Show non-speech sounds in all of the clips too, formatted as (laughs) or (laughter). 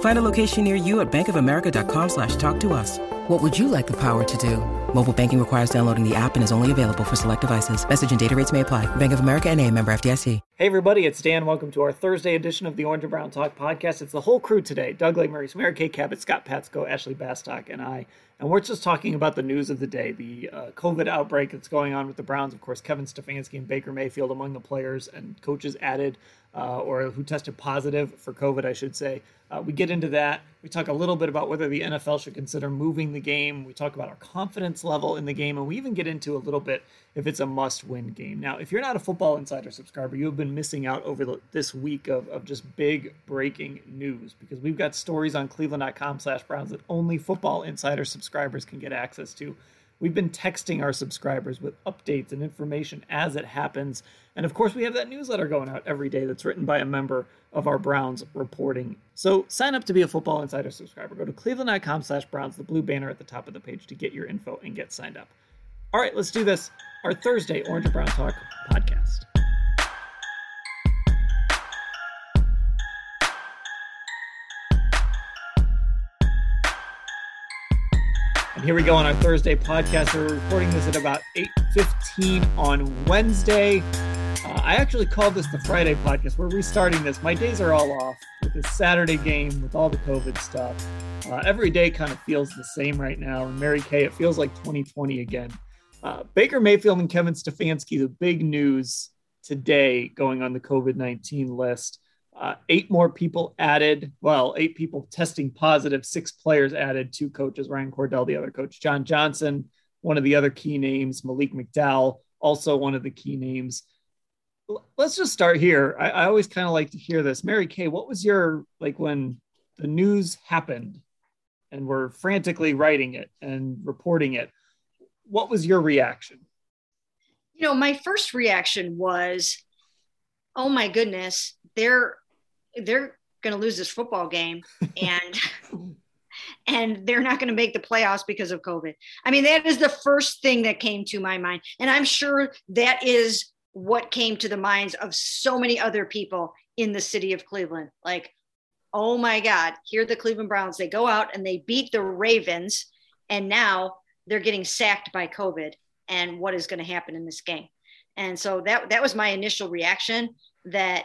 Find a location near you at bankofamerica.com slash talk to us. What would you like the power to do? Mobile banking requires downloading the app and is only available for select devices. Message and data rates may apply. Bank of America and a member FDIC. Hey everybody, it's Dan. Welcome to our Thursday edition of the Orange and Brown Talk podcast. It's the whole crew today. Doug Lesmerises, Mary Kay Cabot, Scott Patsko, Ashley Bastock, and I. And we're just talking about the news of the day, the uh, COVID outbreak that's going on with the Browns. Of course, Kevin Stefanski and Baker Mayfield among the players and coaches added uh, or who tested positive for COVID, I should say. Uh, we get into that. We talk a little bit about whether the NFL should consider moving the game. We talk about our confidence level in the game, and we even get into a little bit if it's a must-win game. Now, if you're not a Football Insider subscriber, you have been missing out over the, this week of, of just big breaking news because we've got stories on cleveland.com slash Browns that only Football Insider subscribers can get access to. We've been texting our subscribers with updates and information as it happens. And of course, we have that newsletter going out every day that's written by a member of our Browns reporting. So sign up to be a Football Insider subscriber. Go to cleveland.com slash Browns, the blue banner at the top of the page to get your info and get signed up. All right, let's do this. Our Thursday Orange and Brown Talk podcast. Here we go on our Thursday podcast. We're recording this at about 8.15 on Wednesday. Uh, I actually called this the Friday podcast. We're restarting this. My days are all off with this Saturday game, with all the COVID stuff. Uh, every day kind of feels the same right now. And Mary Kay, it feels like 2020 again. Uh, Baker Mayfield and Kevin Stefanski, the big news today going on the COVID 19 list. Uh, eight more people added. Well, eight people testing positive, six players added, two coaches, Ryan Cordell, the other coach, John Johnson, one of the other key names, Malik McDowell, also one of the key names. Let's just start here. I, I always kind of like to hear this. Mary Kay, what was your, like when the news happened and we're frantically writing it and reporting it, what was your reaction? You know, my first reaction was, oh my goodness, they're they're going to lose this football game (laughs) and and they're not going to make the playoffs because of covid. I mean that is the first thing that came to my mind. And i'm sure that is what came to the minds of so many other people in the city of cleveland. Like oh my god here the cleveland browns they go out and they beat the ravens and now they're getting sacked by covid and what is going to happen in this game? And so that that was my initial reaction that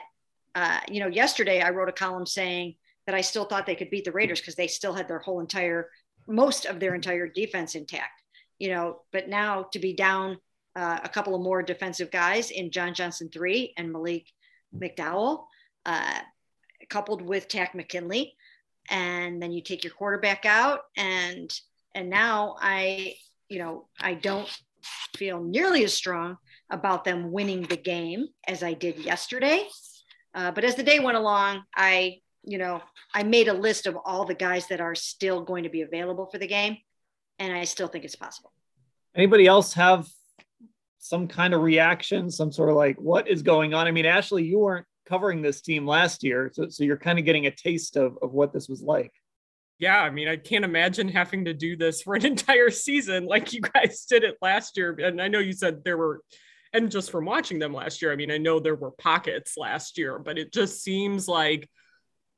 uh, you know, yesterday I wrote a column saying that I still thought they could beat the Raiders because they still had their whole entire, most of their entire defense intact, you know, but now to be down uh, a couple of more defensive guys in John Johnson three and Malik McDowell, uh, coupled with Takk McKinley, and then you take your quarterback out, and and now I, you know, I don't feel nearly as strong about them winning the game as I did yesterday. Uh, but as the day went along, I, you know, I made a list of all the guys that are still going to be available for the game, and I still think it's possible. Anybody else have some kind of reaction, some sort of like, what is going on? I mean, Ashley, you weren't covering this team last year, so, so you're kind of getting a taste of, of what this was like. Yeah, I mean, I can't imagine having to do this for an (laughs) entire season like you guys did it last year. And I know you said there were and just from watching them last year, I mean, I know there were pockets last year, but it just seems like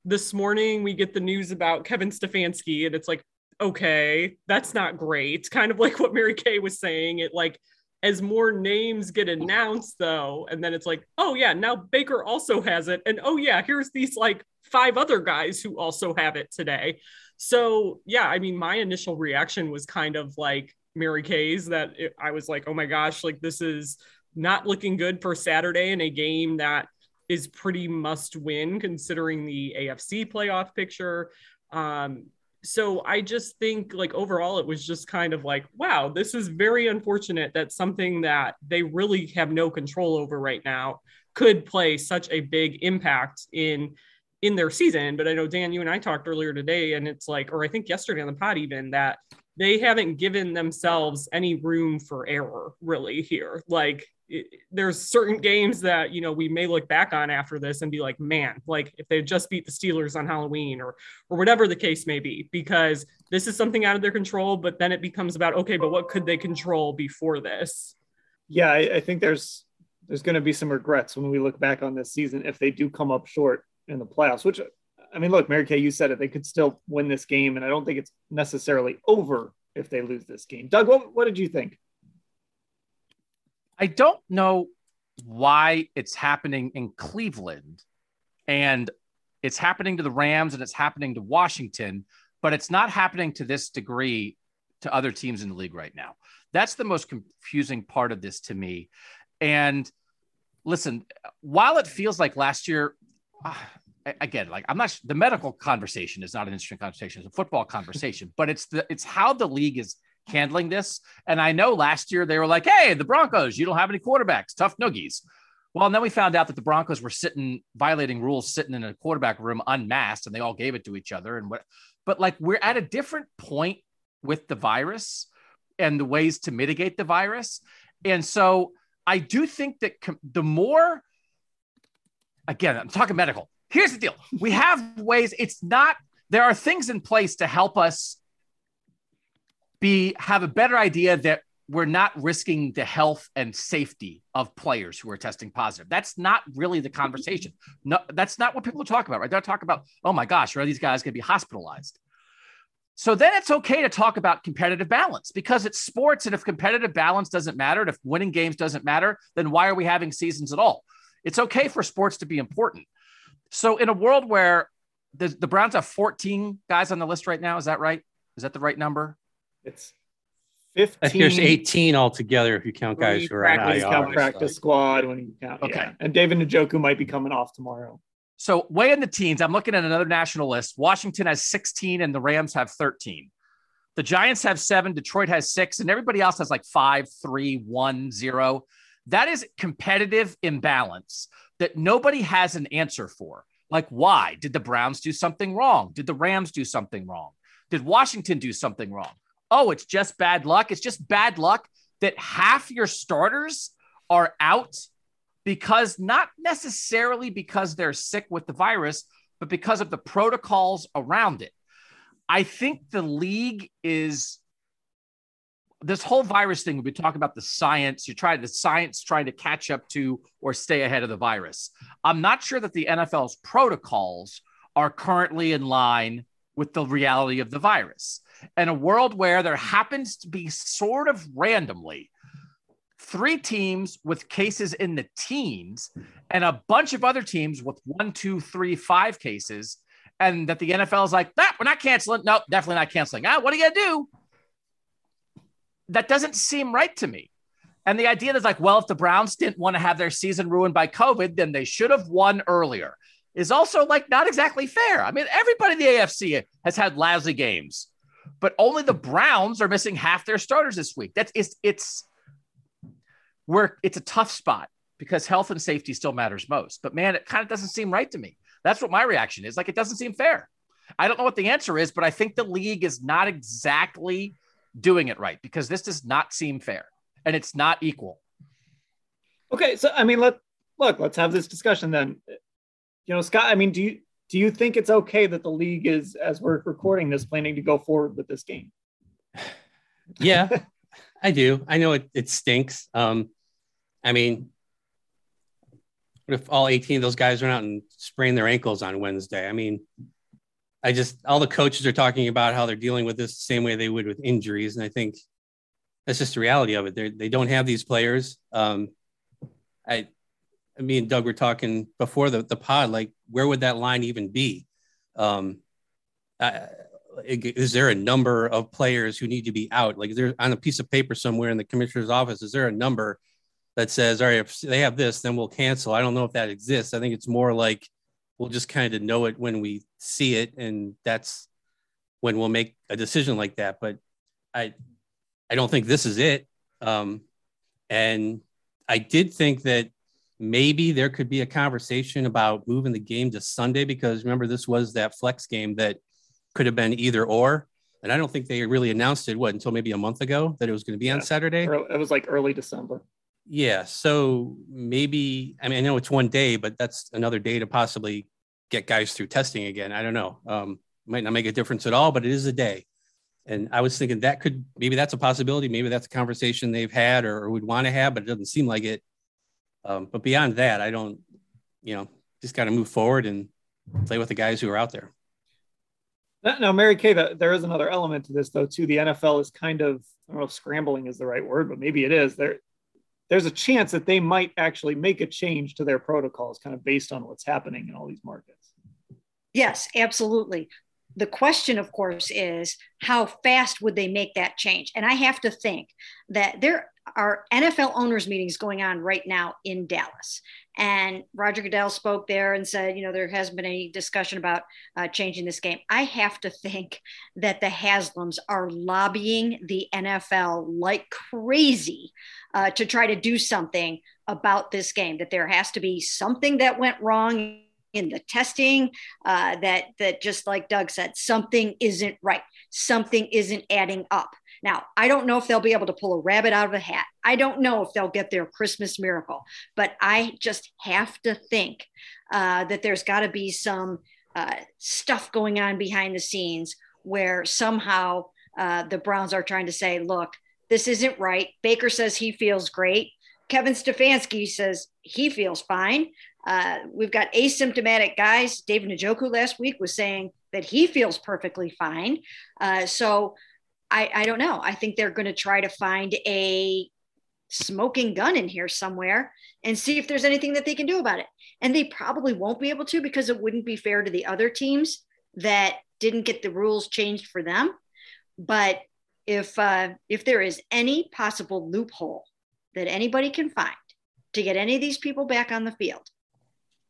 this morning we get the news about Kevin Stefanski, and it's like, okay, that's not great. Kind of like what Mary Kay was saying. It like as more names get announced though, and then it's like, oh yeah, now Baker also has it, and oh yeah, here's these like five other guys who also have it today. So yeah, I mean, my initial reaction was kind of like Mary Kay's that it, I was like, oh my gosh, like this is not looking good for Saturday in a game that is pretty must win considering the AFC playoff picture. Um, so I just think like overall it was just kind of like wow this is very unfortunate that something that they really have no control over right now could play such a big impact in in their season but I know Dan you and I talked earlier today and it's like or I think yesterday on the pod even that they haven't given themselves any room for error really here like there's certain games that you know we may look back on after this and be like man like if they just beat the steelers on halloween or or whatever the case may be because this is something out of their control but then it becomes about okay but what could they control before this? Yeah i, I think there's there's going to be some regrets when we look back on this season if they do come up short in the playoffs which i mean look mary kay you said it they could still win this game and i don't think it's necessarily over if they lose this game. Doug what, what did you think I don't know why it's happening in Cleveland and it's happening to the Rams and it's happening to Washington, but it's not happening to this degree to other teams in the league right now. That's the most confusing part of this to me. And listen, while it feels like last year, uh, again, like I'm not the medical conversation is not an interesting conversation, it's a football conversation, (laughs) but it's the it's how the league is handling this. And I know last year they were like, hey, the Broncos, you don't have any quarterbacks, tough noogies. Well, and then we found out that the Broncos were sitting, violating rules, sitting in a quarterback room unmasked, and they all gave it to each other. And what, but like we're at a different point with the virus and the ways to mitigate the virus. And so I do think that com- the more, again, I'm talking medical. Here's the deal we have ways, it's not, there are things in place to help us be have a better idea that we're not risking the health and safety of players who are testing positive. That's not really the conversation. No, that's not what people talk about, right? They're talking about, oh my gosh, are these guys going to be hospitalized? So then it's okay to talk about competitive balance because it's sports. And if competitive balance doesn't matter, and if winning games doesn't matter, then why are we having seasons at all? It's okay for sports to be important. So in a world where the, the Browns have 14 guys on the list right now, is that right? Is that the right number? It's 15. I think there's 18 altogether if you count guys who are on practice, IR. count practice squad when you count. Okay. Yeah. And David Njoku might be coming off tomorrow. So way in the teens, I'm looking at another national list. Washington has 16 and the Rams have 13. The Giants have seven, Detroit has six, and everybody else has like five, three, one, zero. That is competitive imbalance that nobody has an answer for. Like, why? Did the Browns do something wrong? Did the Rams do something wrong? Did Washington do something wrong? Oh, it's just bad luck. It's just bad luck that half your starters are out because not necessarily because they're sick with the virus, but because of the protocols around it. I think the league is this whole virus thing. We talk about the science. You try the science trying to catch up to or stay ahead of the virus. I'm not sure that the NFL's protocols are currently in line with the reality of the virus. And a world where there happens to be sort of randomly three teams with cases in the teens and a bunch of other teams with one, two, three, five cases. And that the NFL is like, that we're not canceling. No, definitely not canceling. Ah, what are you gonna do? That doesn't seem right to me. And the idea is like, well, if the Browns didn't want to have their season ruined by COVID, then they should have won earlier. Is also like not exactly fair. I mean, everybody in the AFC has had lousy games, but only the Browns are missing half their starters this week. That's it's it's where it's a tough spot because health and safety still matters most. But man, it kind of doesn't seem right to me. That's what my reaction is. Like it doesn't seem fair. I don't know what the answer is, but I think the league is not exactly doing it right because this does not seem fair and it's not equal. Okay, so I mean, let look. Let's have this discussion then. You know, Scott. I mean, do you do you think it's okay that the league is, as we're recording this, planning to go forward with this game? (sighs) Yeah, I do. I know it, it stinks. Um, I mean, what if all 18 of those guys went out and sprained their ankles on Wednesday? I mean, I just, all the coaches are talking about how they're dealing with this the same way they would with injuries. And I think that's just the reality of it. They're, they don't have these players. Um, I, me and Doug were talking before the, the pod, like, where would that line even be? Um, I, is there a number of players who need to be out? Like, is there on a piece of paper somewhere in the commissioner's office? Is there a number that says, all right, if they have this, then we'll cancel. I don't know if that exists. I think it's more like we'll just kind of know it when we see it, and that's when we'll make a decision like that. But I, I don't think this is it. Um, and I did think that maybe there could be a conversation about moving the game to Sunday because remember this was that flex game that could have been either or. And I don't think they really announced it what until maybe a month ago that it was going to be yeah. on Saturday. It was like early December. Yeah. So maybe I mean I know it's one day, but that's another day to possibly get guys through testing again. I don't know. Um, might not make a difference at all, but it is a day. And I was thinking that could maybe that's a possibility. Maybe that's a conversation they've had or, or would want to have, but it doesn't seem like it. Um, but beyond that, I don't, you know, just got to move forward and play with the guys who are out there. Now, Mary Kay, there is another element to this, though. Too, the NFL is kind of I don't know if scrambling is the right word, but maybe it is. There, there's a chance that they might actually make a change to their protocols, kind of based on what's happening in all these markets. Yes, absolutely. The question, of course, is how fast would they make that change? And I have to think that there are NFL owners meetings going on right now in Dallas. And Roger Goodell spoke there and said, you know, there hasn't been any discussion about uh, changing this game. I have to think that the Haslams are lobbying the NFL like crazy uh, to try to do something about this game, that there has to be something that went wrong in the testing uh, that that just like Doug said, something isn't right. Something isn't adding up. Now, I don't know if they'll be able to pull a rabbit out of a hat. I don't know if they'll get their Christmas miracle, but I just have to think uh, that there's got to be some uh, stuff going on behind the scenes where somehow uh, the Browns are trying to say, look, this isn't right. Baker says he feels great. Kevin Stefanski says he feels fine. Uh, we've got asymptomatic guys. David Njoku last week was saying that he feels perfectly fine. Uh, so I, I don't know. I think they're going to try to find a smoking gun in here somewhere and see if there's anything that they can do about it. And they probably won't be able to because it wouldn't be fair to the other teams that didn't get the rules changed for them. But if uh, if there is any possible loophole that anybody can find to get any of these people back on the field,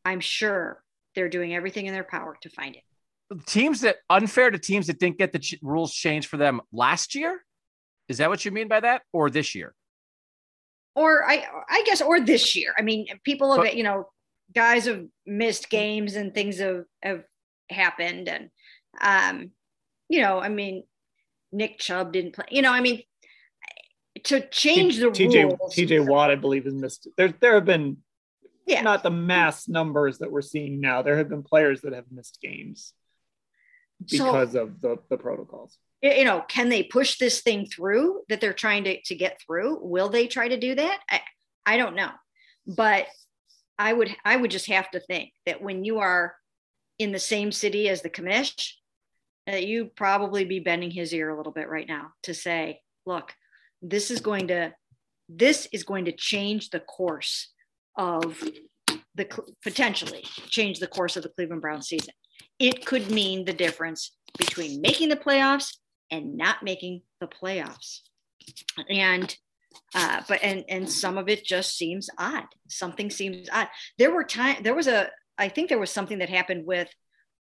I'm sure they're doing everything in their power to find it. Teams that unfair to teams that didn't get the ch- rules changed for them last year. Is that what you mean by that, or this year? Or I, I guess, or this year. I mean, people have, but, you know, guys have missed games and things have have happened, and um, you know, I mean, Nick Chubb didn't play. You know, I mean, to change the TJ, rules. TJ Watt, I believe, has missed. There, there have been yeah. not the mass numbers that we're seeing now. There have been players that have missed games because so, of the, the protocols. You know, can they push this thing through that they're trying to, to get through? Will they try to do that? I, I don't know. But I would I would just have to think that when you are in the same city as the commish, uh, you probably be bending his ear a little bit right now to say, look, this is going to this is going to change the course of the potentially change the course of the Cleveland Brown season. It could mean the difference between making the playoffs and not making the playoffs. And uh, but and and some of it just seems odd. Something seems odd. There were time. There was a. I think there was something that happened with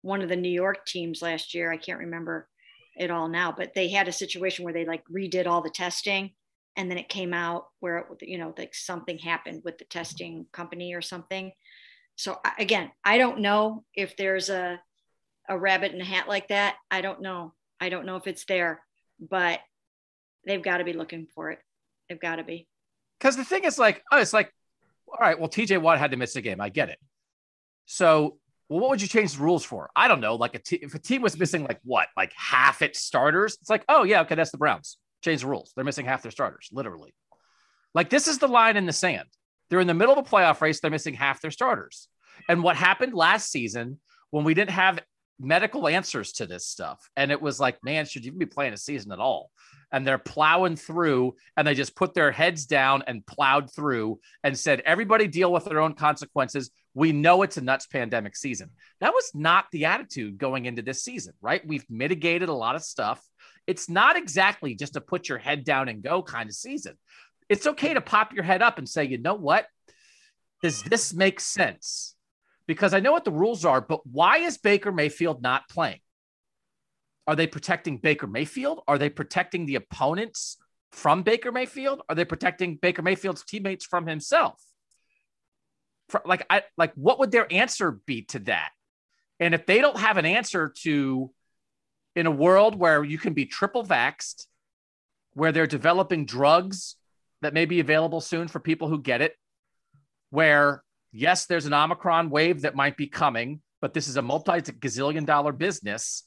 one of the New York teams last year. I can't remember it all now, but they had a situation where they like redid all the testing and then it came out where it, you know like something happened with the testing company or something so again i don't know if there's a a rabbit in a hat like that i don't know i don't know if it's there but they've got to be looking for it they've got to be because the thing is like oh it's like all right well tj watt had to miss a game i get it so well, what would you change the rules for? I don't know. Like a t- if a team was missing like what, like half its starters, it's like, oh yeah, okay, that's the Browns change the rules. They're missing half their starters, literally. Like this is the line in the sand. They're in the middle of a playoff race. They're missing half their starters. And what happened last season when we didn't have medical answers to this stuff, and it was like, man, should you even be playing a season at all? And they're plowing through, and they just put their heads down and plowed through and said, everybody deal with their own consequences. We know it's a nuts pandemic season. That was not the attitude going into this season, right? We've mitigated a lot of stuff it's not exactly just a put your head down and go kind of season. it's okay to pop your head up and say, you know what? Does this make sense? Because I know what the rules are, but why is Baker Mayfield not playing? Are they protecting Baker Mayfield? Are they protecting the opponents from Baker Mayfield? Are they protecting Baker Mayfield's teammates from himself? For, like, I like, what would their answer be to that? And if they don't have an answer to, in a world where you can be triple vaxxed, where they're developing drugs that may be available soon for people who get it, where yes, there's an Omicron wave that might be coming, but this is a multi gazillion dollar business.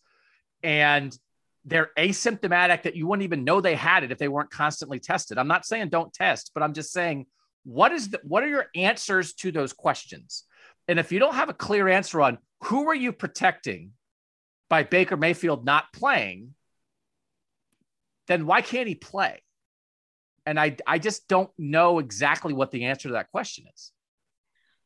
And they're asymptomatic that you wouldn't even know they had it if they weren't constantly tested. I'm not saying don't test, but I'm just saying what is the, what are your answers to those questions? And if you don't have a clear answer on who are you protecting by Baker Mayfield not playing, then why can't he play? And I, I just don't know exactly what the answer to that question is.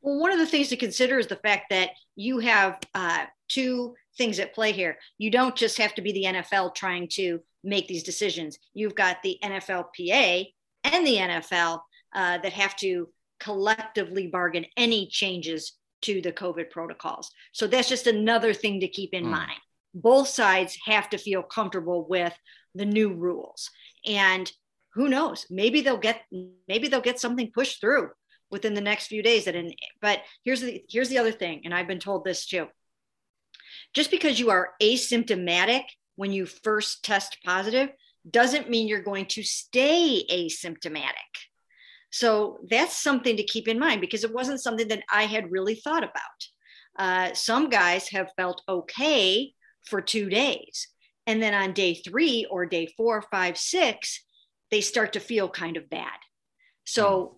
Well, one of the things to consider is the fact that you have uh, two things at play here. You don't just have to be the NFL trying to make these decisions. You've got the NFLPA and the NFL uh, that have to collectively bargain any changes to the COVID protocols. So that's just another thing to keep in mm. mind. Both sides have to feel comfortable with the new rules. And who knows, maybe they'll get maybe they'll get something pushed through within the next few days that in but here's the here's the other thing and I've been told this too. Just because you are asymptomatic when you first test positive doesn't mean you're going to stay asymptomatic. So that's something to keep in mind because it wasn't something that I had really thought about. Uh, some guys have felt okay for two days. And then on day three or day four, five, six, they start to feel kind of bad. So, hmm.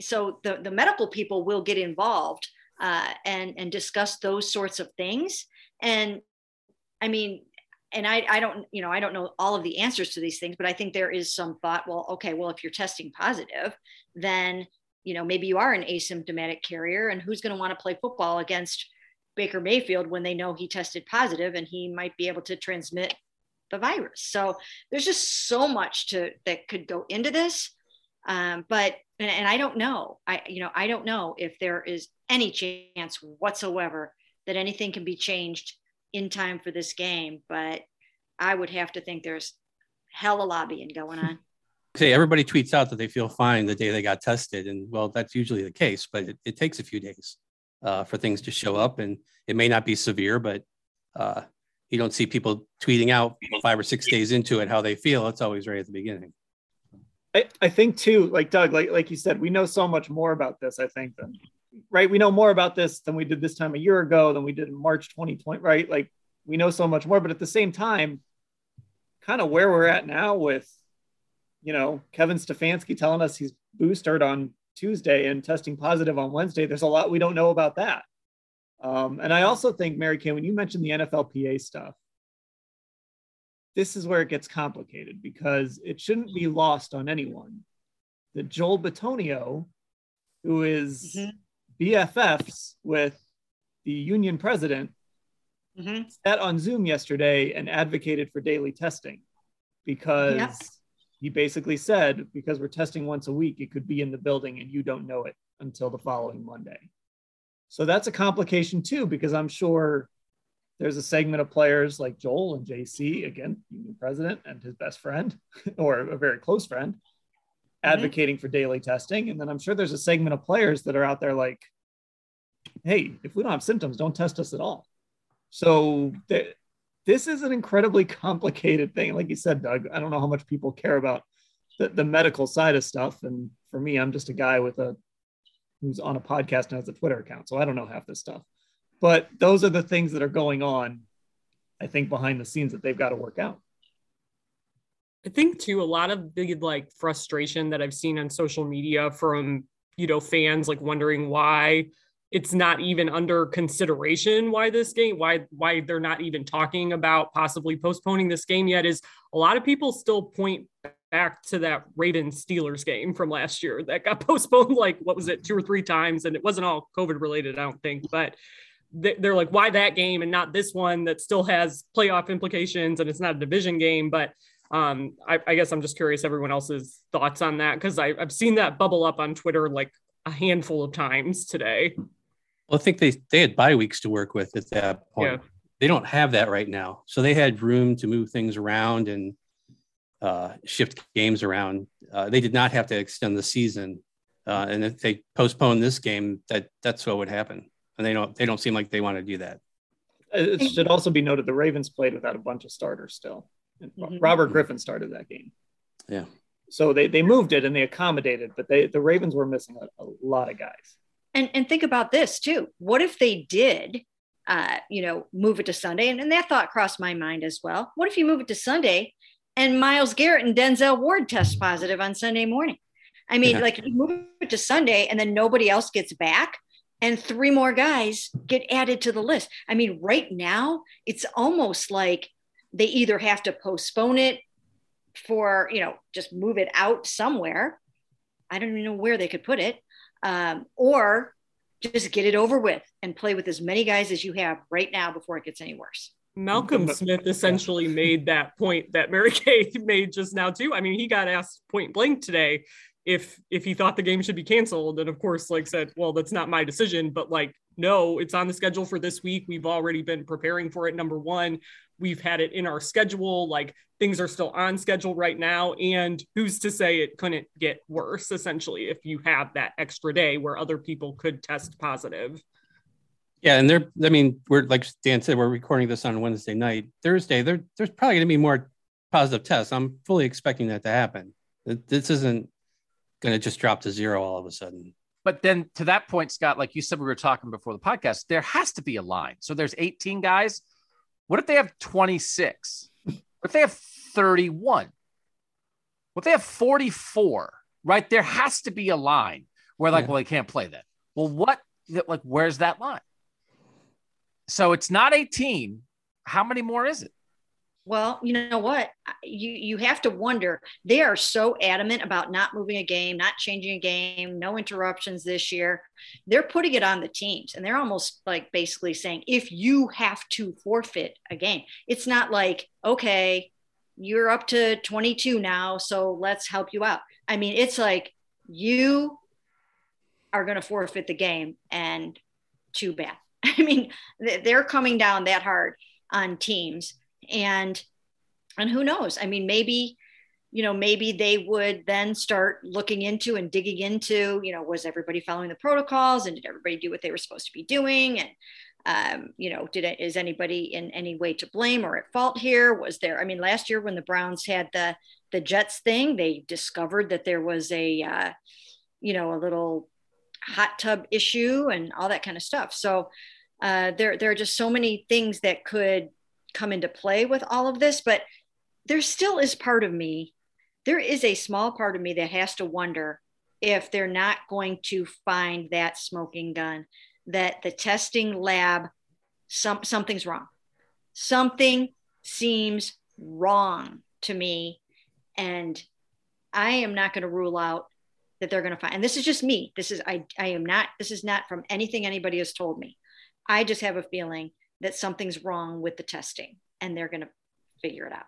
So the, the medical people will get involved uh, and, and discuss those sorts of things. And I mean, and I, I don't, you know, I don't know all of the answers to these things, but I think there is some thought, well, okay, well, if you're testing positive, then, you know, maybe you are an asymptomatic carrier and who's going to want to play football against Baker Mayfield when they know he tested positive and he might be able to transmit the virus. So there's just so much to that could go into this. Um, but and, and I don't know. I you know I don't know if there is any chance whatsoever that anything can be changed in time for this game. But I would have to think there's hella lobbying going on. (laughs) Say everybody tweets out that they feel fine the day they got tested, and well, that's usually the case, but it, it takes a few days uh, for things to show up, and it may not be severe, but uh, you don't see people tweeting out five or six days into it how they feel. It's always right at the beginning. I, I think too, like Doug, like like you said, we know so much more about this. I think than right, we know more about this than we did this time a year ago than we did in March 2020. Right, like we know so much more, but at the same time, kind of where we're at now with, you know, Kevin Stefanski telling us he's boosted on Tuesday and testing positive on Wednesday. There's a lot we don't know about that. Um, and I also think, Mary Kay, when you mentioned the NFLPA stuff, this is where it gets complicated because it shouldn't be lost on anyone that Joel Bitonio, who is mm-hmm. BFFs with the union president, mm-hmm. sat on Zoom yesterday and advocated for daily testing because yep. he basically said, because we're testing once a week, it could be in the building and you don't know it until the following Monday. So that's a complication too, because I'm sure there's a segment of players like Joel and JC, again, union president and his best friend, (laughs) or a very close friend, mm-hmm. advocating for daily testing. And then I'm sure there's a segment of players that are out there like, hey, if we don't have symptoms, don't test us at all. So th- this is an incredibly (laughs) complicated thing. Like you said, Doug, I don't know how much people care about the, the medical side of stuff. And for me, I'm just a guy with a who's on a podcast and has a Twitter account. So I don't know half this stuff. But those are the things that are going on, I think, behind the scenes that they've got to work out. I think too, a lot of the like frustration that I've seen on social media from, you know, fans like wondering why it's not even under consideration why this game why why they're not even talking about possibly postponing this game yet is a lot of people still point back to that Ravens Steelers game from last year that got (laughs) postponed like what was it two or three times and it wasn't all covid related I don't think but they're like why that game and not this one that still has playoff implications and it's not a division game but Um, I, I guess I'm just curious everyone else's thoughts on that because I've seen that bubble up on Twitter like a handful of times today. Well, I think they they had bye weeks to work with at that point. Yeah. They don't have that right now, so they had room to move things around and uh, shift games around. Uh, they did not have to extend the season, uh, and if they postponed this game, that that's what would happen. And they don't they don't seem like they want to do that. It should also be noted the Ravens played without a bunch of starters still. Mm-hmm. Robert Griffin started that game. Yeah. So they, they moved it and they accommodated, but they the Ravens were missing a, a lot of guys. And and think about this too. What if they did uh, you know, move it to Sunday? And, and that thought crossed my mind as well. What if you move it to Sunday and Myles Garrett and Denzel Ward test positive on Sunday morning. I mean, yeah. like move it to Sunday and then nobody else gets back and three more guys get added to the list. I mean, right now it's almost like they either have to postpone it for, you know, just move it out somewhere. I don't even know where they could put it. Um, or just get it over with and play with as many guys as you have right now before it gets any worse. Malcolm Smith essentially made that point that Mary (laughs) Kay made just now too. I mean, he got asked point blank today if if he thought the game should be canceled, and of course, like said, well, that's not my decision, but like, no, it's on the schedule for this week. We've already been preparing for it. Number one, we've had it in our schedule. Like things are still on schedule right now, and who's to say it couldn't get worse? Essentially, if you have that extra day where other people could test positive. Yeah, and they're I mean, we're like Dan said, we're recording this on Wednesday night. Thursday, there there's probably gonna be more positive tests. I'm fully expecting that to happen. This isn't gonna just drop to zero all of a sudden. But then to that point, Scott, like you said, we were talking before the podcast, there has to be a line. So there's 18 guys. What if they have 26? What if they have 31? What if they have 44? Right? There has to be a line where, like, yeah. well, they can't play that. Well, what, like, where's that line? So it's not 18. How many more is it? Well, you know what? You you have to wonder. They are so adamant about not moving a game, not changing a game, no interruptions this year. They're putting it on the teams, and they're almost like basically saying, if you have to forfeit a game, it's not like okay, you're up to 22 now, so let's help you out. I mean, it's like you are going to forfeit the game, and too bad. (laughs) I mean, they're coming down that hard on teams, and and who knows? I mean, maybe you know maybe they would then start looking into and digging into you know was everybody following the protocols and did everybody do what they were supposed to be doing? And um, you know did it is anybody in any way to blame or at fault here? Was there i mean last year when the browns had the the jets thing they discovered that there was a uh, you know a little hot tub issue and all that kind of stuff. So uh, there, there are just so many things that could come into play with all of this, but there still is part of me, there is a small part of me that has to wonder if they're not going to find that smoking gun, that the testing lab, some, something's wrong. Something seems wrong to me. And I am not going to rule out that they're going to find, and this is just me. This is, I, I am not, this is not from anything anybody has told me. I just have a feeling that something's wrong with the testing and they're going to figure it out.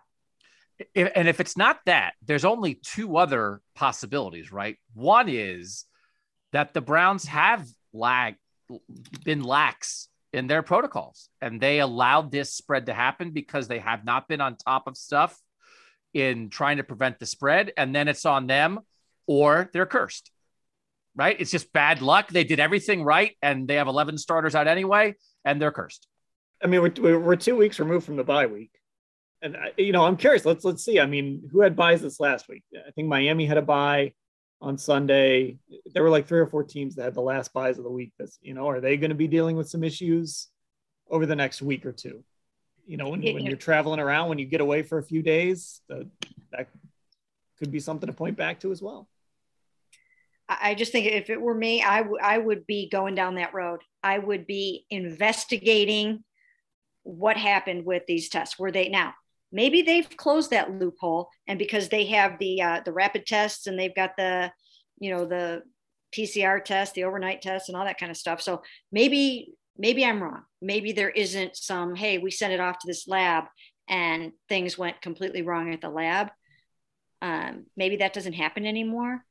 And if it's not that, there's only two other possibilities, right? One is that the Browns have lag been lax in their protocols and they allowed this spread to happen because they have not been on top of stuff in trying to prevent the spread and then it's on them or they're cursed right? It's just bad luck. They did everything right, and they have 11 starters out anyway, and they're cursed. I mean, we're, we're two weeks removed from the bye week, and you know, I'm curious. Let's let's see. I mean, who had byes this last week? I think Miami had a bye on Sunday. There were like three or four teams that had the last byes of the week. This, you know, are they going to be dealing with some issues over the next week or two? You know, when, when you're traveling around, when you get away for a few days, the, that could be something to point back to as well. I just think if it were me, I, w- I would be going down that road. I would be investigating what happened with these tests. Were they now? Maybe they've closed that loophole, and because they have the uh, the rapid tests and they've got the, you know, the PCR test, the overnight test, and all that kind of stuff. So maybe maybe I'm wrong. Maybe there isn't some. Hey, we sent it off to this lab, and things went completely wrong at the lab. Um, maybe that doesn't happen anymore,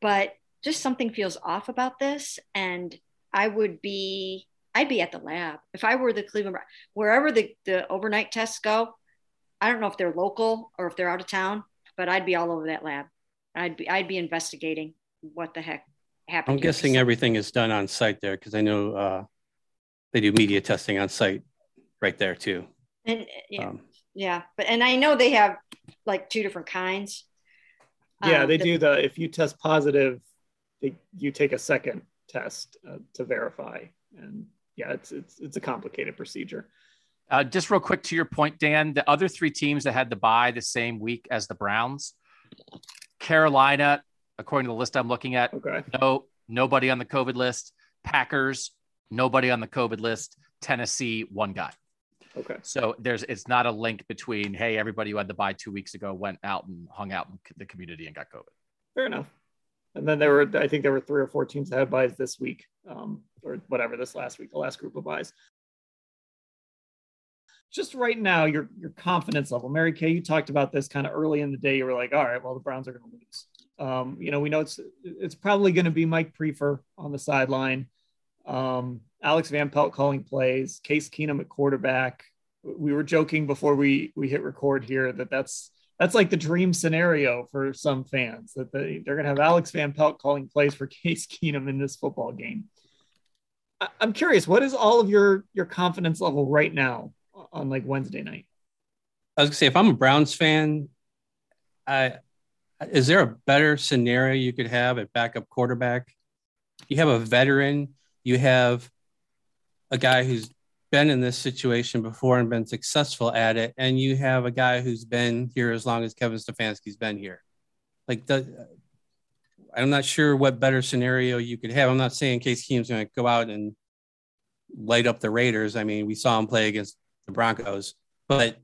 but just something feels off about this. And I would be, I'd be at the lab if I were the Cleveland, wherever the, the overnight tests go. I don't know if they're local or if they're out of town, but I'd be all over that lab. I'd be, I'd be investigating what the heck happened. I'm guessing everything is done on site there because I know uh, they do media testing on site right there too. And yeah, um, yeah, but and I know they have like two different kinds. Yeah, um, they the, do the if you test positive, they, you take a second test uh, to verify, and yeah, it's it's it's a complicated procedure. Uh, just real quick to your point, Dan, the other three teams that had to bye the same week as the Browns, Carolina, according to the list I'm looking at, okay. no nobody on the COVID list. Packers, nobody on the COVID list. Tennessee, one guy. Okay. So there's it's not a link between hey everybody who had to bye two weeks ago went out and hung out in the community and got COVID. Fair enough. And then there were I think there were three or four teams that had byes this week, um, or whatever this last week, the last group of byes. Just right now, your your confidence level, Mary Kay. You talked about this kind of early in the day. You were like, all right, well the Browns are going to lose. Um, you know, we know it's it's probably going to be Mike Priefer on the sideline. Um, Alex Van Pelt calling plays, Case Keenum at quarterback. We were joking before we we hit record here that that's that's like the dream scenario for some fans that they, they're going to have Alex Van Pelt calling plays for (laughs) Case Keenum in this football game. I'm curious, what is all of your your confidence level right now on like Wednesday night? I was gonna say, if I'm a Browns fan, I is there a better scenario you could have at backup quarterback? You have a veteran, you have a guy who's been in this situation before and been successful at it, and you have a guy who's been here as long as Kevin Stefanski's been here. Like the, I'm not sure what better scenario you could have. I'm not saying Case Keenum's going to go out and light up the Raiders. I mean, we saw him play against the Broncos, but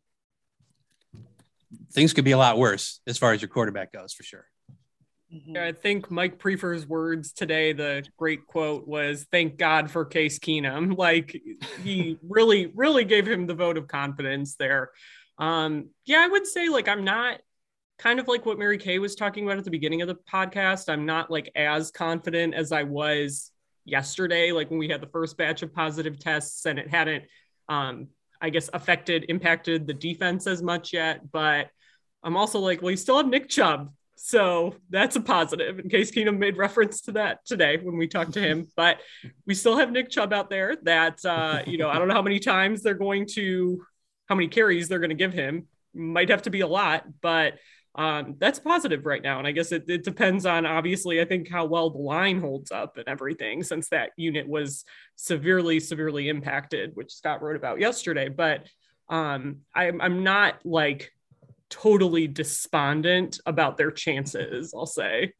things could be a lot worse as far as your quarterback goes, for sure. Mm-hmm. I think Mike Priefer's words today, the great quote was, Thank God for Case Keenum. (laughs) Like he really, really gave him the vote of confidence there. Um, yeah, I would say, like, I'm not kind of like what Mary Kay was talking about at the beginning of the podcast. I'm not like as confident as I was yesterday, like when we had the first batch of positive tests and it hadn't, um, I guess, affected, impacted the defense as much yet. But I'm also like, well, you still have Nick Chubb. So that's a positive in Case Keenum made reference to that today when we talked to him. (laughs) But we still have Nick Chubb out there that, uh, you know, I don't know how many times they're going to, how many carries they're going to give him. Might have to be a lot, but um, that's positive right now. And I guess it, it depends on obviously, I think how well the line holds up and everything, since that unit was severely, severely impacted, which Scott wrote about yesterday. But um, I'm, I'm not like totally despondent about their chances, I'll say.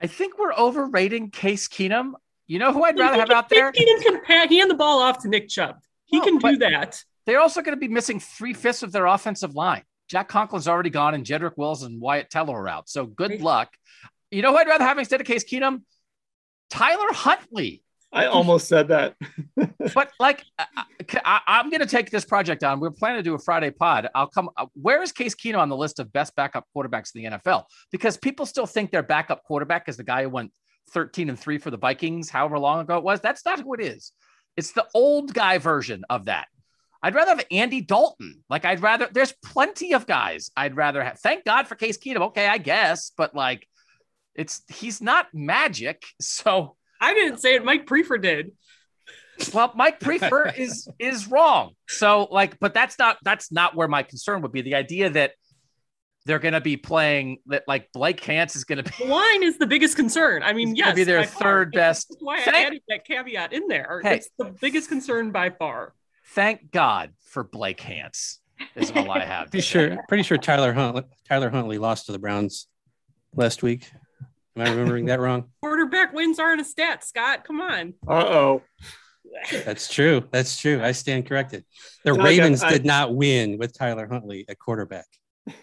I think we're overrating Case Keenum. You know who I'd rather have out there? Keenum can hand the ball off to Nick Chubb. He can do that. They're also going to be missing three fifths of their offensive line. Jack Conklin's already gone, and Jedrick Wills and Wyatt Teller are out. So good luck. You know who I'd rather have instead of Case Keenum? Tyler Huntley. I almost said that. (laughs) but like, I, am going to take this project on. We're planning to do a Friday pod. I'll come. Uh, where is Case Keenum on the list of best backup quarterbacks in the NFL? Because people still think their backup quarterback is the guy who went 13 and three for the Vikings, however long ago it was. That's not who it is. It's the old guy version of that. I'd rather have Andy Dalton. Hmm. Like, I'd rather, there's plenty of guys I'd rather have. Thank God for Case Keenum. Okay, I guess, but like, it's, he's not magic. (laughs) So, I didn't say it. Mike Priefer did. Well, Mike Priefer (laughs) is is wrong. So like, but that's not that's not where my concern would be. The idea that they're going to be playing that like Blake Hance is going to be the line is the biggest concern. I mean, yes, be their third far. best. That's why thank, I added that caveat in there. Hey, it's the biggest concern by far. Thank God for Blake Hance. Is all I have. (laughs) pretty sure. Pretty sure Tyler Huntley, Tyler Huntley lost to the Browns last week. Am I remembering that wrong? (laughs) Quarterback wins aren't a stat, Scott. Come on. Uh oh. That's true. That's true. I stand corrected. The Doug, Ravens I, did not win with Tyler Huntley at quarterback. (laughs)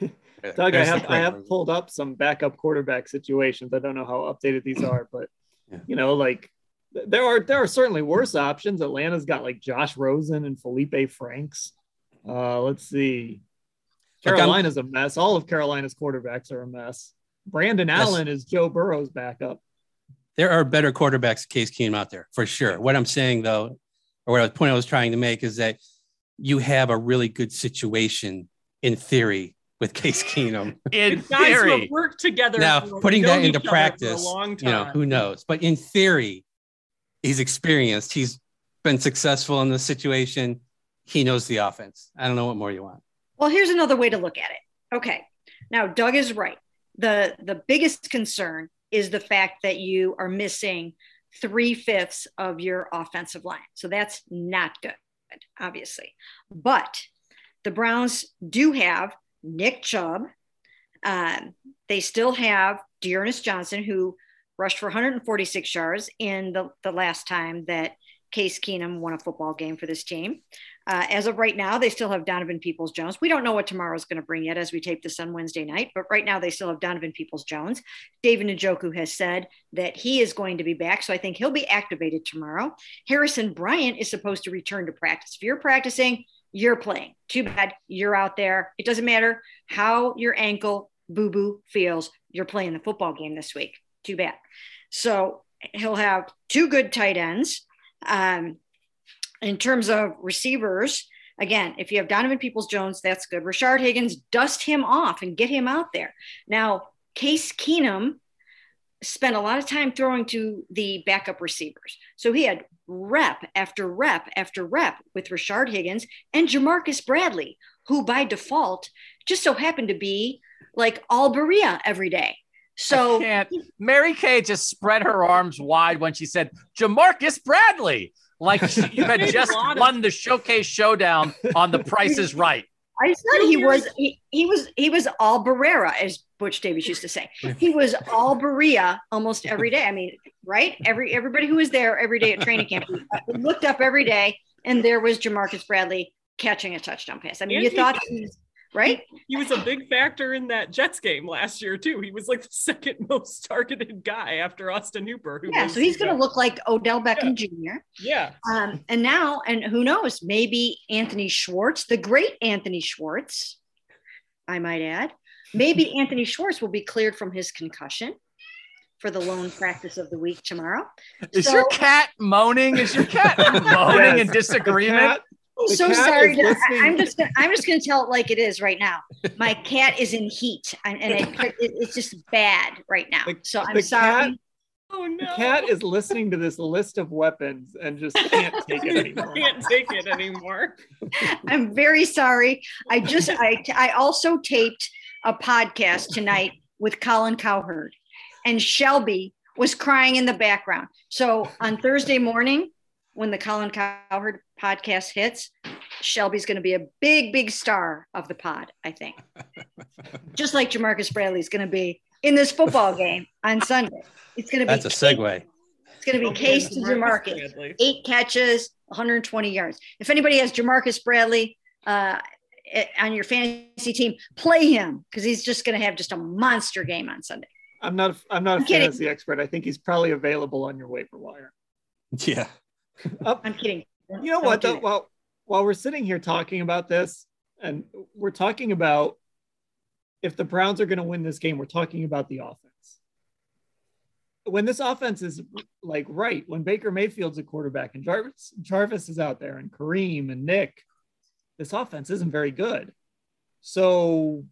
Doug, I have I have pulled up some backup quarterback situations. I don't know how updated these (clears throat) are, but yeah. you know, like there are there are certainly worse options. Atlanta's got like Josh Rosen and Felipe Franks. Uh, let's see. Carolina's a mess. All of Carolina's quarterbacks are a mess. Brandon Yes. Allen is Joe Burrow's backup. There are better quarterbacks, Case Keenum out there for sure. What I'm saying though, or what the point I was trying to make is that you have a really good situation in theory with Case Keenum. (laughs) In Guys who theory, have worked together. now, putting that into each for a practice, long you know, who knows? But in theory, he's experienced. He's been successful in this situation. He knows the offense. I don't know what more you want. Well, here's another way to look at it. Okay. Now, Doug is right. The the biggest concern is the fact that you are missing three fifths of your offensive line. So that's not good, obviously. But the Browns do have Nick Chubb. Um, they still have D'Ernest Johnson, who rushed for 146 yards in the, the last time that Case Keenum won a football game for this team. Uh, as of right now, they still have Donovan Peoples Jones. We don't know what tomorrow's going to bring yet as we tape this on Wednesday night, but right now they still have Donovan Peoples Jones. David Njoku has said that he is going to be back, so I think he'll be activated tomorrow. Harrison Bryant is supposed to return to practice. If you're practicing, you're playing. Too bad you're out there. It doesn't matter how your ankle boo boo feels, you're playing the football game this week. Too bad. So he'll have two good tight ends. Um, in terms of receivers, again, if you have Donovan Peoples Jones, that's good. Rashard Higgins, dust him off and get him out there. Now, Case Keenum spent a lot of time throwing to the backup receivers. So he had rep after rep after rep with Rashard Higgins and Ja'Marcus Bradley, who by default just so happened to be like all Berea every day. So Mary Kay just spread her arms wide when she said Ja'Marcus Bradley, like she, you had just lot of- won the showcase showdown on The Price is Right. I said he was he, he was he was all Berea, as Butch Davis used to say. He was all Berea almost every day. I mean, right? Every everybody who was there every day at training camp looked up every day, and there was Ja'Marcus Bradley catching a touchdown pass. I mean, And you he- thought he was right? He was a big factor in that Jets game last year too. He was like the (laughs) second most targeted guy after Austin Hooper. Who Yeah, was, so he's going to look like Odell Beckham Jr. Yeah, Um, and now, and who knows, maybe Anthony Schwartz, the great Anthony Schwartz, I might add, maybe (laughs) Anthony Schwartz will be cleared from his concussion for the lone practice of the week tomorrow. Is So- your cat moaning? Is your cat (laughs) moaning in disagreement? The I'm The so sorry. To. I- I'm just gonna, I'm just going to tell it like it is right now. My cat is in heat, and, and it, it, it's just bad right now. The- so I'm sorry. cat- Oh no. The cat is listening to this list of weapons and just can't take it (laughs) anymore. can't take it anymore. I'm very sorry. I just I I also taped a podcast tonight with Colin Cowherd, and Shelby was crying in the background. So on Thursday morning, when the Colin Cowherd podcast hits, Shelby's going to be a big, big star of the pod. I think, (laughs) just like Ja'Marcus Bradley is going to be in this football game on Sunday. It's going to be That's a segue. It's going to be case to Ja'Marcus Bradley. eight catches, 120 yards. If anybody has Ja'Marcus Bradley uh, eh, on your fantasy team, play him because he's just going to have just a monster game on Sunday. I'm not. I'm not a I'm kidding. fantasy expert. I think he's probably available on your waiver wire. Yeah. Uh, I'm kidding. You know what? Though, while while we're sitting here talking about this, and we're talking about if the Browns are going to win this game, we're talking about the offense. When this offense is like right, when Baker Mayfield's a quarterback and Jarvis Jarvis is out there and Kareem and Nick, this offense isn't very good. So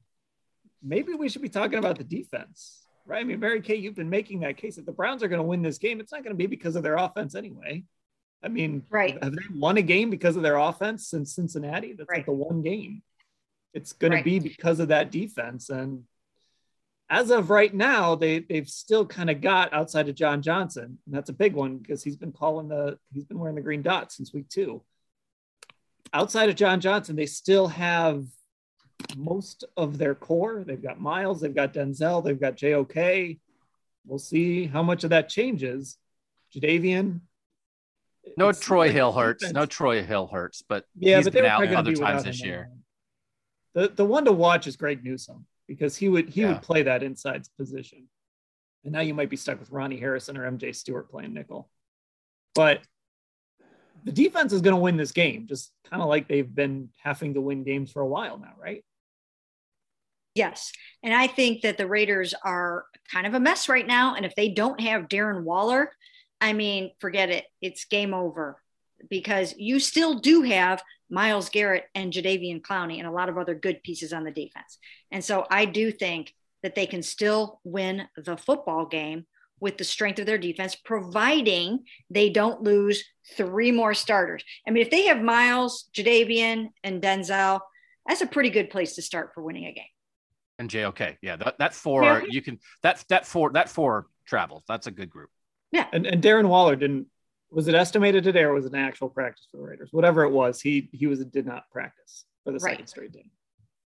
maybe we should be talking about the defense, right? I mean, Mary Kay, you've been making that case. If the Browns are going to win this game, it's not going to be because of their offense anyway. I mean, Right. have they won a game because of their offense since Cincinnati? That's like the one game. It's going Right. to be because of that defense. And as of right now, they they've still kind of got outside of John Johnson, and that's a big one because he's been calling the he's been wearing the green dot since week two. Outside of John Johnson, they still have most of their core. They've got Myles, they've got Denzel, they've got JOK. We'll see how much of that changes. Jadeveon. No It's Troy like Hill hurts. defense- No Troy Hill hurts, but yeah, he's but been out other be times this year. anyway. The the one to watch is Greg Newsome because he would he Yeah. would play that inside position. And now you might be stuck with Ronnie Harrison or MJ Stewart playing nickel. But the defense is going to win this game, just kind of like they've been having to win games for a while now, right? Yes. And I think that the Raiders are kind of a mess right now. And if they don't have Darren Waller, I mean, forget it. It's game over because you still do have Myles Garrett and Jadeveon Clowney and a lot of other good pieces on the defense. And so I do think that they can still win the football game with the strength of their defense, providing they don't lose three more starters. I mean, if they have Myles, Jadeveon, and Denzel, that's a pretty good place to start for winning a game. And JOK, yeah, that, that four you can that that four that four travels. That's a good group. Yeah, and and Darren Waller didn't was it estimated today or was it an actual practice for the Raiders? Whatever it was, he he was did not practice for the right. second straight day.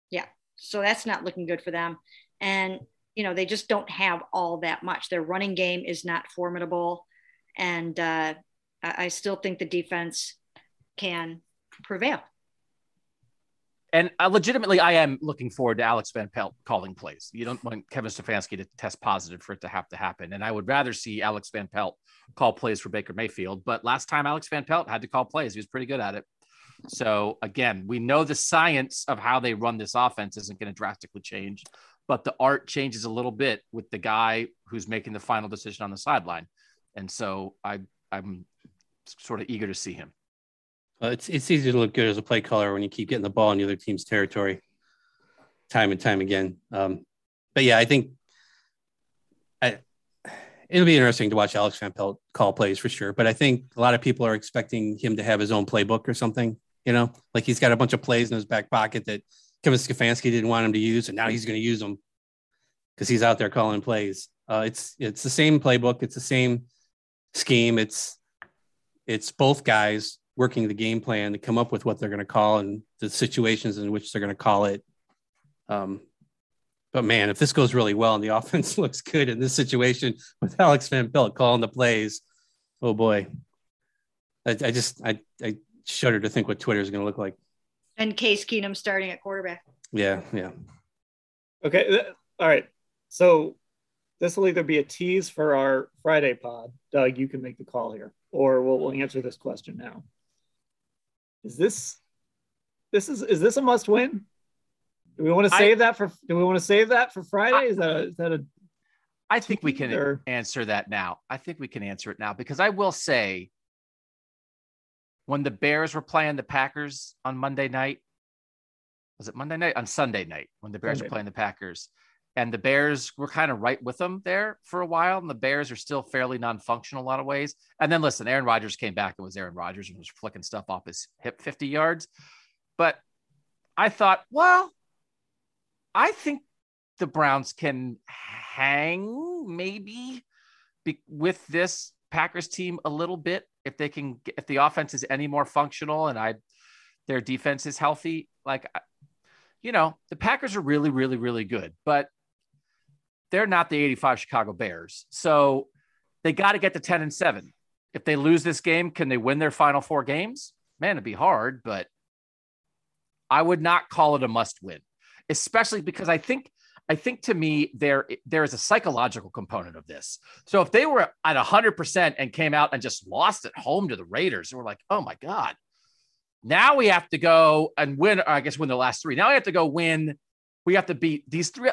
Yeah, so that's not looking good for them. And you know they just don't have all that much. Their running game is not formidable, and uh, I still think the defense can prevail. And uh, legitimately, I am looking forward to Alex Van Pelt calling plays. You don't want Kevin Stefanski to test positive for it to have to happen. And I would rather see Alex Van Pelt call plays for Baker Mayfield. But last time Alex Van Pelt had to call plays, he was pretty good at it. So again, we know the science of how they run this offense isn't going to drastically change, but the art changes a little bit with the guy who's making the final decision on the sideline. And so I, I'm sort of eager to see him. Uh, it's it's easy to look good as a play caller when you keep getting the ball in the other team's territory, time and time again. Um, but yeah, I think I, it'll be interesting to watch Alex Van Pelt call plays for sure. But I think a lot of people are expecting him to have his own playbook or something. You know, like he's got a bunch of plays in his back pocket that Kevin Stefanski didn't want him to use, and now he's going to use them because he's out there calling plays. Uh, it's it's the same playbook. It's the same scheme. It's it's both guys working the game plan to come up with what they're going to call and the situations in which they're going to call it. Um, but man, if this goes really well and the (laughs) offense looks good in this situation with Alex Van Pelt calling the plays, oh boy, I, I just I, I shudder to think what Twitter is going to look like. And Case Keenum starting at quarterback. Yeah, yeah. Okay, all right. So this will either be a tease for our Friday pod. Doug, you can make the call here, or we'll, we'll answer this question now. Is this this is is this a must win? Do we want to save I, that for do we want to save that for Friday? Is that a is that a I think we can or? answer that now. I think we can answer it now because I will say when the Bears were playing the Packers on Monday night, was it Monday night? On Sunday night, when the Bears Sunday. were playing the Packers, and the Bears were kind of right with them there for a while. And the Bears are still fairly non-functional a lot of ways. And then listen, Aaron Rodgers came back and was Aaron Rodgers and was flicking stuff off his hip 50 yards. But I thought, well, I think the Browns can hang maybe be, with this Packers team a little bit if they can if the offense is any more functional and I their defense is healthy. Like you know, the Packers are really, really, really good, but they're not the 85 Chicago Bears. So they got to get to 10 and 7. If they lose this game, can they win their final four games? Man, it'd be hard, but I would not call it a must win, especially because I think I think to me there there is a psychological component of this. So if they were at 100% and came out and just lost at home to the Raiders, we're like, "Oh my god." Now we have to go and win, I guess win the last 3. Now we have to go win. We have to beat these three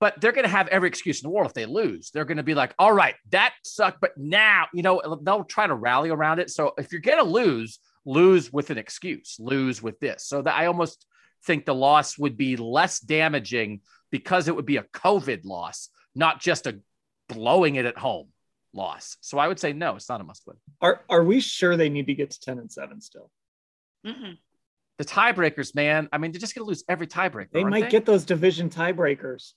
but they're going to have every excuse in the world if they lose. They're going to be like, all right, that sucked, but now, you know, they'll try to rally around it. So if you're going to lose, lose with an excuse, lose with this. So that I almost think the loss would be less damaging because it would be a COVID loss, not just a blowing it at home loss. So I would say no, it's not a must win. Are are we sure they need to get to 10 and 7 still? Mm-mm. The tiebreakers, man. I mean, they're just going to lose every tiebreaker. They might they? get those division tiebreakers.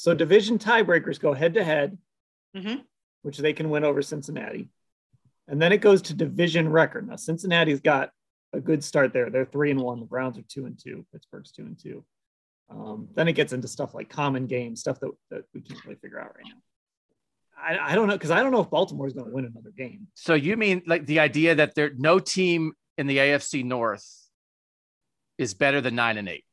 So division tiebreakers go head to head, which they can win over Cincinnati. And then it goes to division record. Now Cincinnati's got a good start there. They're three and one. The Browns are two and two. Pittsburgh's two and two. Um, then it gets into stuff like common game, stuff that, that we can't really figure out right now. I, I don't know because I don't know if Baltimore is going to win another game. So you mean like the idea that there no team in the AFC North is better than nine and eight?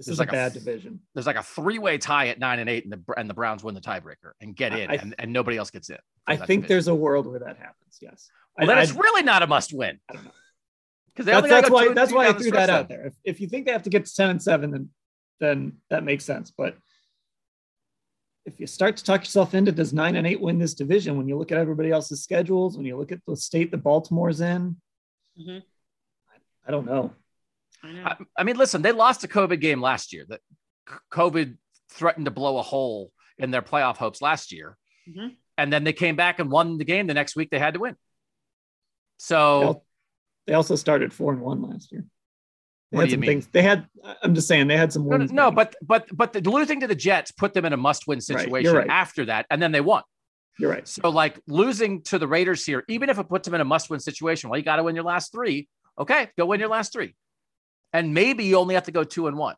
This there's is like a bad division. There's like a three-way tie at nine and eight, and the and the Browns win the tiebreaker and get in, I, and, and nobody else gets in. I think division. there's a world where that happens. Yes. Well, then it's really not a must win. I don't know. Because That's, that's go two why that's two why I threw that out there. If, if you think they have to get to ten and seven, then then that makes sense. But if you start to talk yourself into does nine and eight win this division, when you look at everybody else's schedules, when you look at the state that Baltimore's in, Mhm. I, I don't know. I. I, I mean, listen, they lost a COVID game last year. That COVID threatened to blow a hole in their playoff hopes last year, Mhm. and then they came back and won the game the next week. They had to win. So They also started four and one last year. They What had do you some mean? things. They had. I'm just saying they had some no, no, no, but but but the losing to the Jets put them in a must-win Right, situation right. after that, and then they won. you're right. So like losing to the Raiders here, even if it puts them in a must-win situation, well, you got to win your last three. Okay, go win your last three, and maybe you only have to go two and one.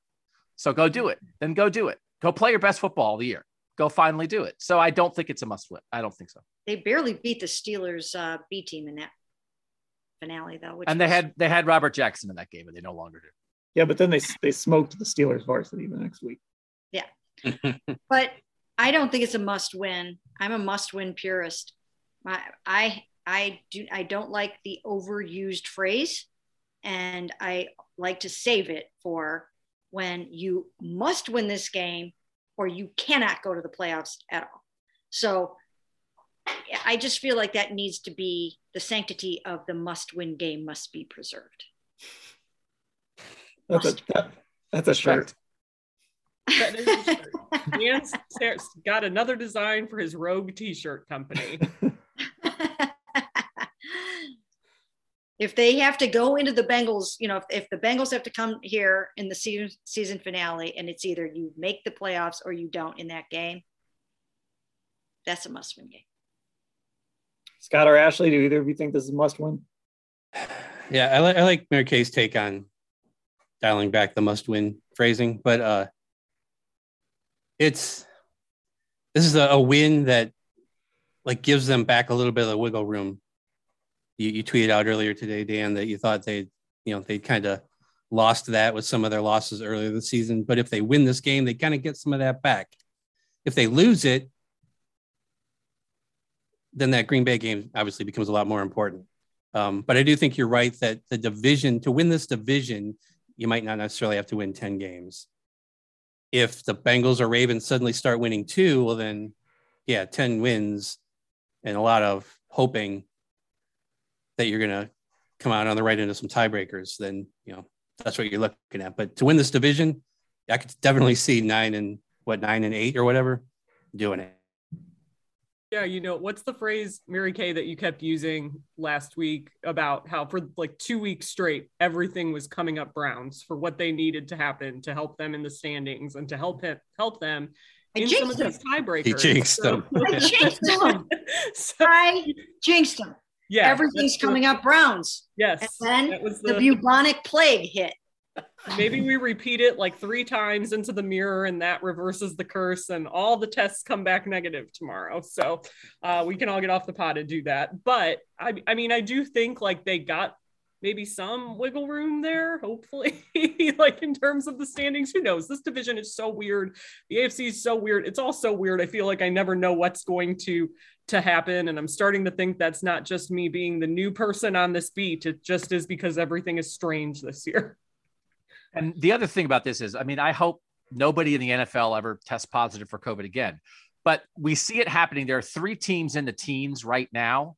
So go do it. Then go do it. Go play your best football of the year. Go finally do it. So I don't think it's a must-win. I don't think so. They barely beat the Steelers uh, B team in that finale, though. Which and they was- had they had Robert Jackson in that game, and they no longer do. Yeah, but then they they smoked the Steelers varsity the next week. Yeah, (laughs) but I don't think it's a must win. I'm a must win purist. My, I I do I don't like the overused phrase, and I like to save it for when you must win this game or you cannot go to the playoffs at all. So I just feel like that needs to be the sanctity of the must win game must be preserved. That's a Must. that, that's a shirt. That is a shirt. (laughs) Dan's got another design for his Rogue T-shirt company. (laughs) if they have to go into the Bengals, you know, if, if the Bengals have to come here in the season season finale and it's either you make the playoffs or you don't in that game, that's a must win game. Scott or Ashley, do either of you think this is a must win? Yeah, I, li- I like Mary Kay's take on dialing back the must win phrasing, but uh it's this is a, a win that like gives them back a little bit of the wiggle room. You, you tweeted out earlier today, Dan, that you thought they, you know, they kind of lost that with some of their losses earlier this season. But if they win this game, they kind of get some of that back. If they lose it, then that Green Bay game obviously becomes a lot more important. Um, but I do think you're right that the division to win this division, you might not necessarily have to win 10 games. If the Bengals or Ravens suddenly start winning two, well, then yeah, 10 wins and a lot of hoping that you're going to come out on the right end of some tiebreakers, then, you know, that's what you're looking at. But to win this division, I could definitely see nine and what, nine and eight or whatever doing it. Yeah, you know, what's the phrase, Mary Kay, that you kept using last week about how for like two weeks straight, everything was coming up Browns for what they needed to happen to help them in the standings and to help him help them I in some of them. these tiebreakers. He jinxed them. I jinxed (laughs) them. (laughs) so, I jinxed them. Yeah, Everything's coming up Browns. Yes, And then The the, bubonic plague hit. (laughs) maybe we repeat it like three times into the mirror and that reverses the curse and all the tests come back negative tomorrow. So uh, we can all get off the pot and do that. But I, I mean i do think like they got maybe some wiggle room there hopefully (laughs) like in terms of the standings. Who knows? This division is so weird. The afc is so weird. It's all so weird. I feel like i never know what's going to to happen and i'm starting to think that's not just me being the new person on this beat it just is because everything is strange this year (laughs) And the other thing about this is, I mean, I hope nobody in the NFL ever tests positive for COVID again, but we see it happening. There are three teams in the teens right now.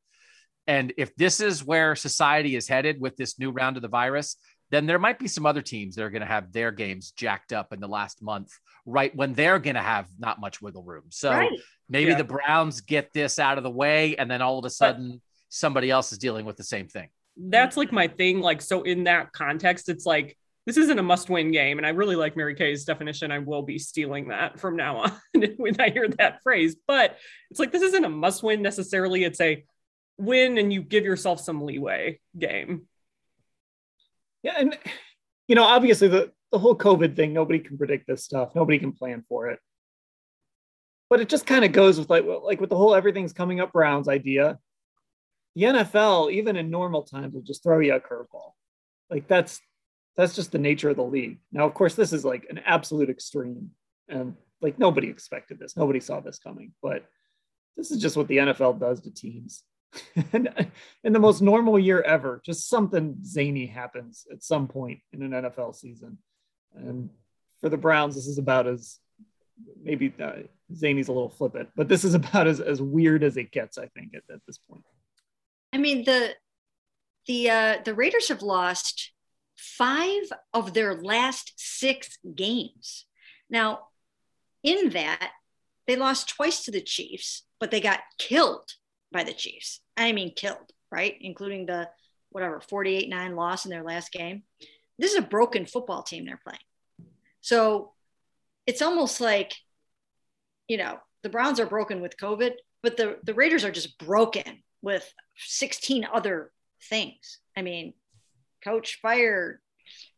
And if this is where society is headed with this new round of the virus, then there might be some other teams that are going to have their games jacked up in the last month, right when they're going to have not much wiggle room. So Right. Maybe Yeah. the Browns get this out of the way, and then all of a sudden somebody else is dealing with the same thing. that's like my thing. Like, so in that context, it's like this isn't a must-win game, and I really like Mary Kay's definition. I will be stealing that from now (laughs) on when I hear that phrase. But it's like this isn't a must-win necessarily. It's a win, and you give yourself some leeway game. Yeah, and you know, obviously the the whole COVID thing, nobody can predict this stuff. Nobody can plan for it. But it just kind of goes with like like with the whole everything's coming up Browns idea. The NFL, even in normal times, will just throw you a curveball. Like that's that's just the nature of the league. Now, of course, this is like an absolute extreme, and like nobody expected this. Nobody saw this coming. But this is just what the NFL does to teams. (laughs) And in the most normal year ever, just something zany happens at some point in an NFL season. And for the Browns, this is about as maybe uh, zany's a little flippant, but this is about as, as weird as it gets, I think, at, at this point. I mean, the the uh, the Raiders have lost five of their last six games. Now, in that, they lost twice to the Chiefs, but they got killed by the Chiefs. I mean, killed, right? Including the whatever 48 9 loss in their last game. This is a broken football team they're playing. So it's almost like, you know, the Browns are broken with COVID, but the, the Raiders are just broken with 16 other things. I mean, coach fired,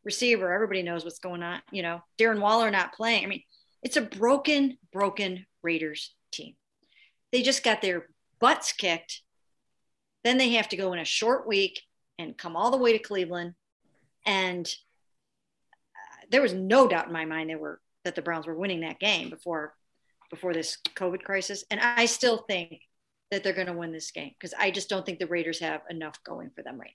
receiver, everybody knows what's going on. You know, Darren Waller not playing. I mean, it's a broken, broken Raiders team. They just got their butts kicked. Then they have to go in a short week and come all the way to Cleveland. And uh, there was no doubt in my mind they were that the Browns were winning that game before before this COVID crisis. And I still think that they're going to win this game because I just don't think the Raiders have enough going for them right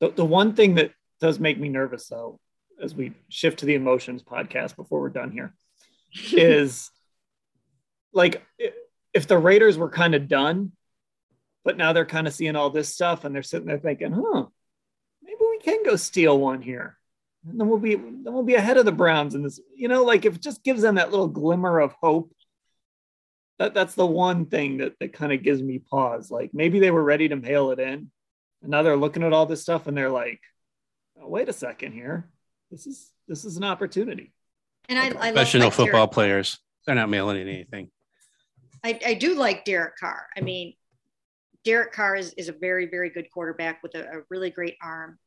now. The, the one thing that does make me nervous, though, as we shift to the emotions podcast before we're done here, (laughs) is like if the Raiders were kind of done, but now they're kind of seeing all this stuff and they're sitting there thinking, huh, maybe we can go steal one here. And then we'll be then we'll be ahead of the Browns in this, you know, like if it just gives them that little glimmer of hope that that's the one thing that, that kind of gives me pause. Like maybe they were ready to mail it in. And now they're looking at all this stuff and they're like, oh, wait a second here. This is this is an opportunity. And I, I professional football Derek. players. They're not mailing in anything. I, I do like Derek Carr. I mean, Derek Carr is, is a very, very good quarterback with a, a really great arm.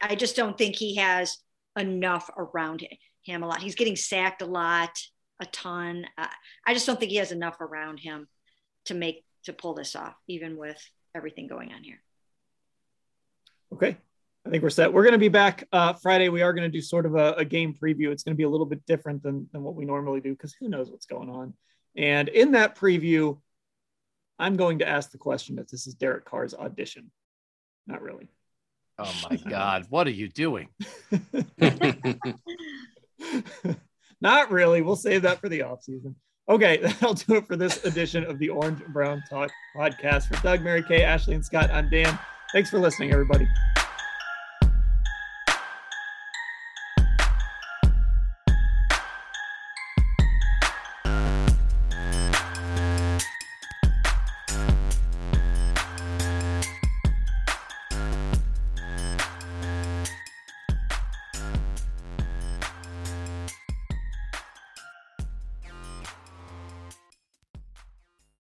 I just don't think he has enough around him a lot. He's getting sacked a lot a ton. Uh, I just don't think he has enough around him to make to pull this off, even with everything going on here. Okay. I think we're set. We're going to be back uh, Friday. We are going to do sort of a, a, game preview. It's going to be a little bit different than, than what we normally do because who knows what's going on. And in that preview, I'm going to ask the question if this is Derek Carr's audition. Not really. Oh (laughs) my God. what are you doing? (laughs) Not really. We'll save that for the offseason. Okay, (laughs) that'll do it for this edition of the Orange and Brown Talk podcast. For Doug, Mary Kay, Ashley, and Scott, I'm Dan. Thanks for listening, everybody.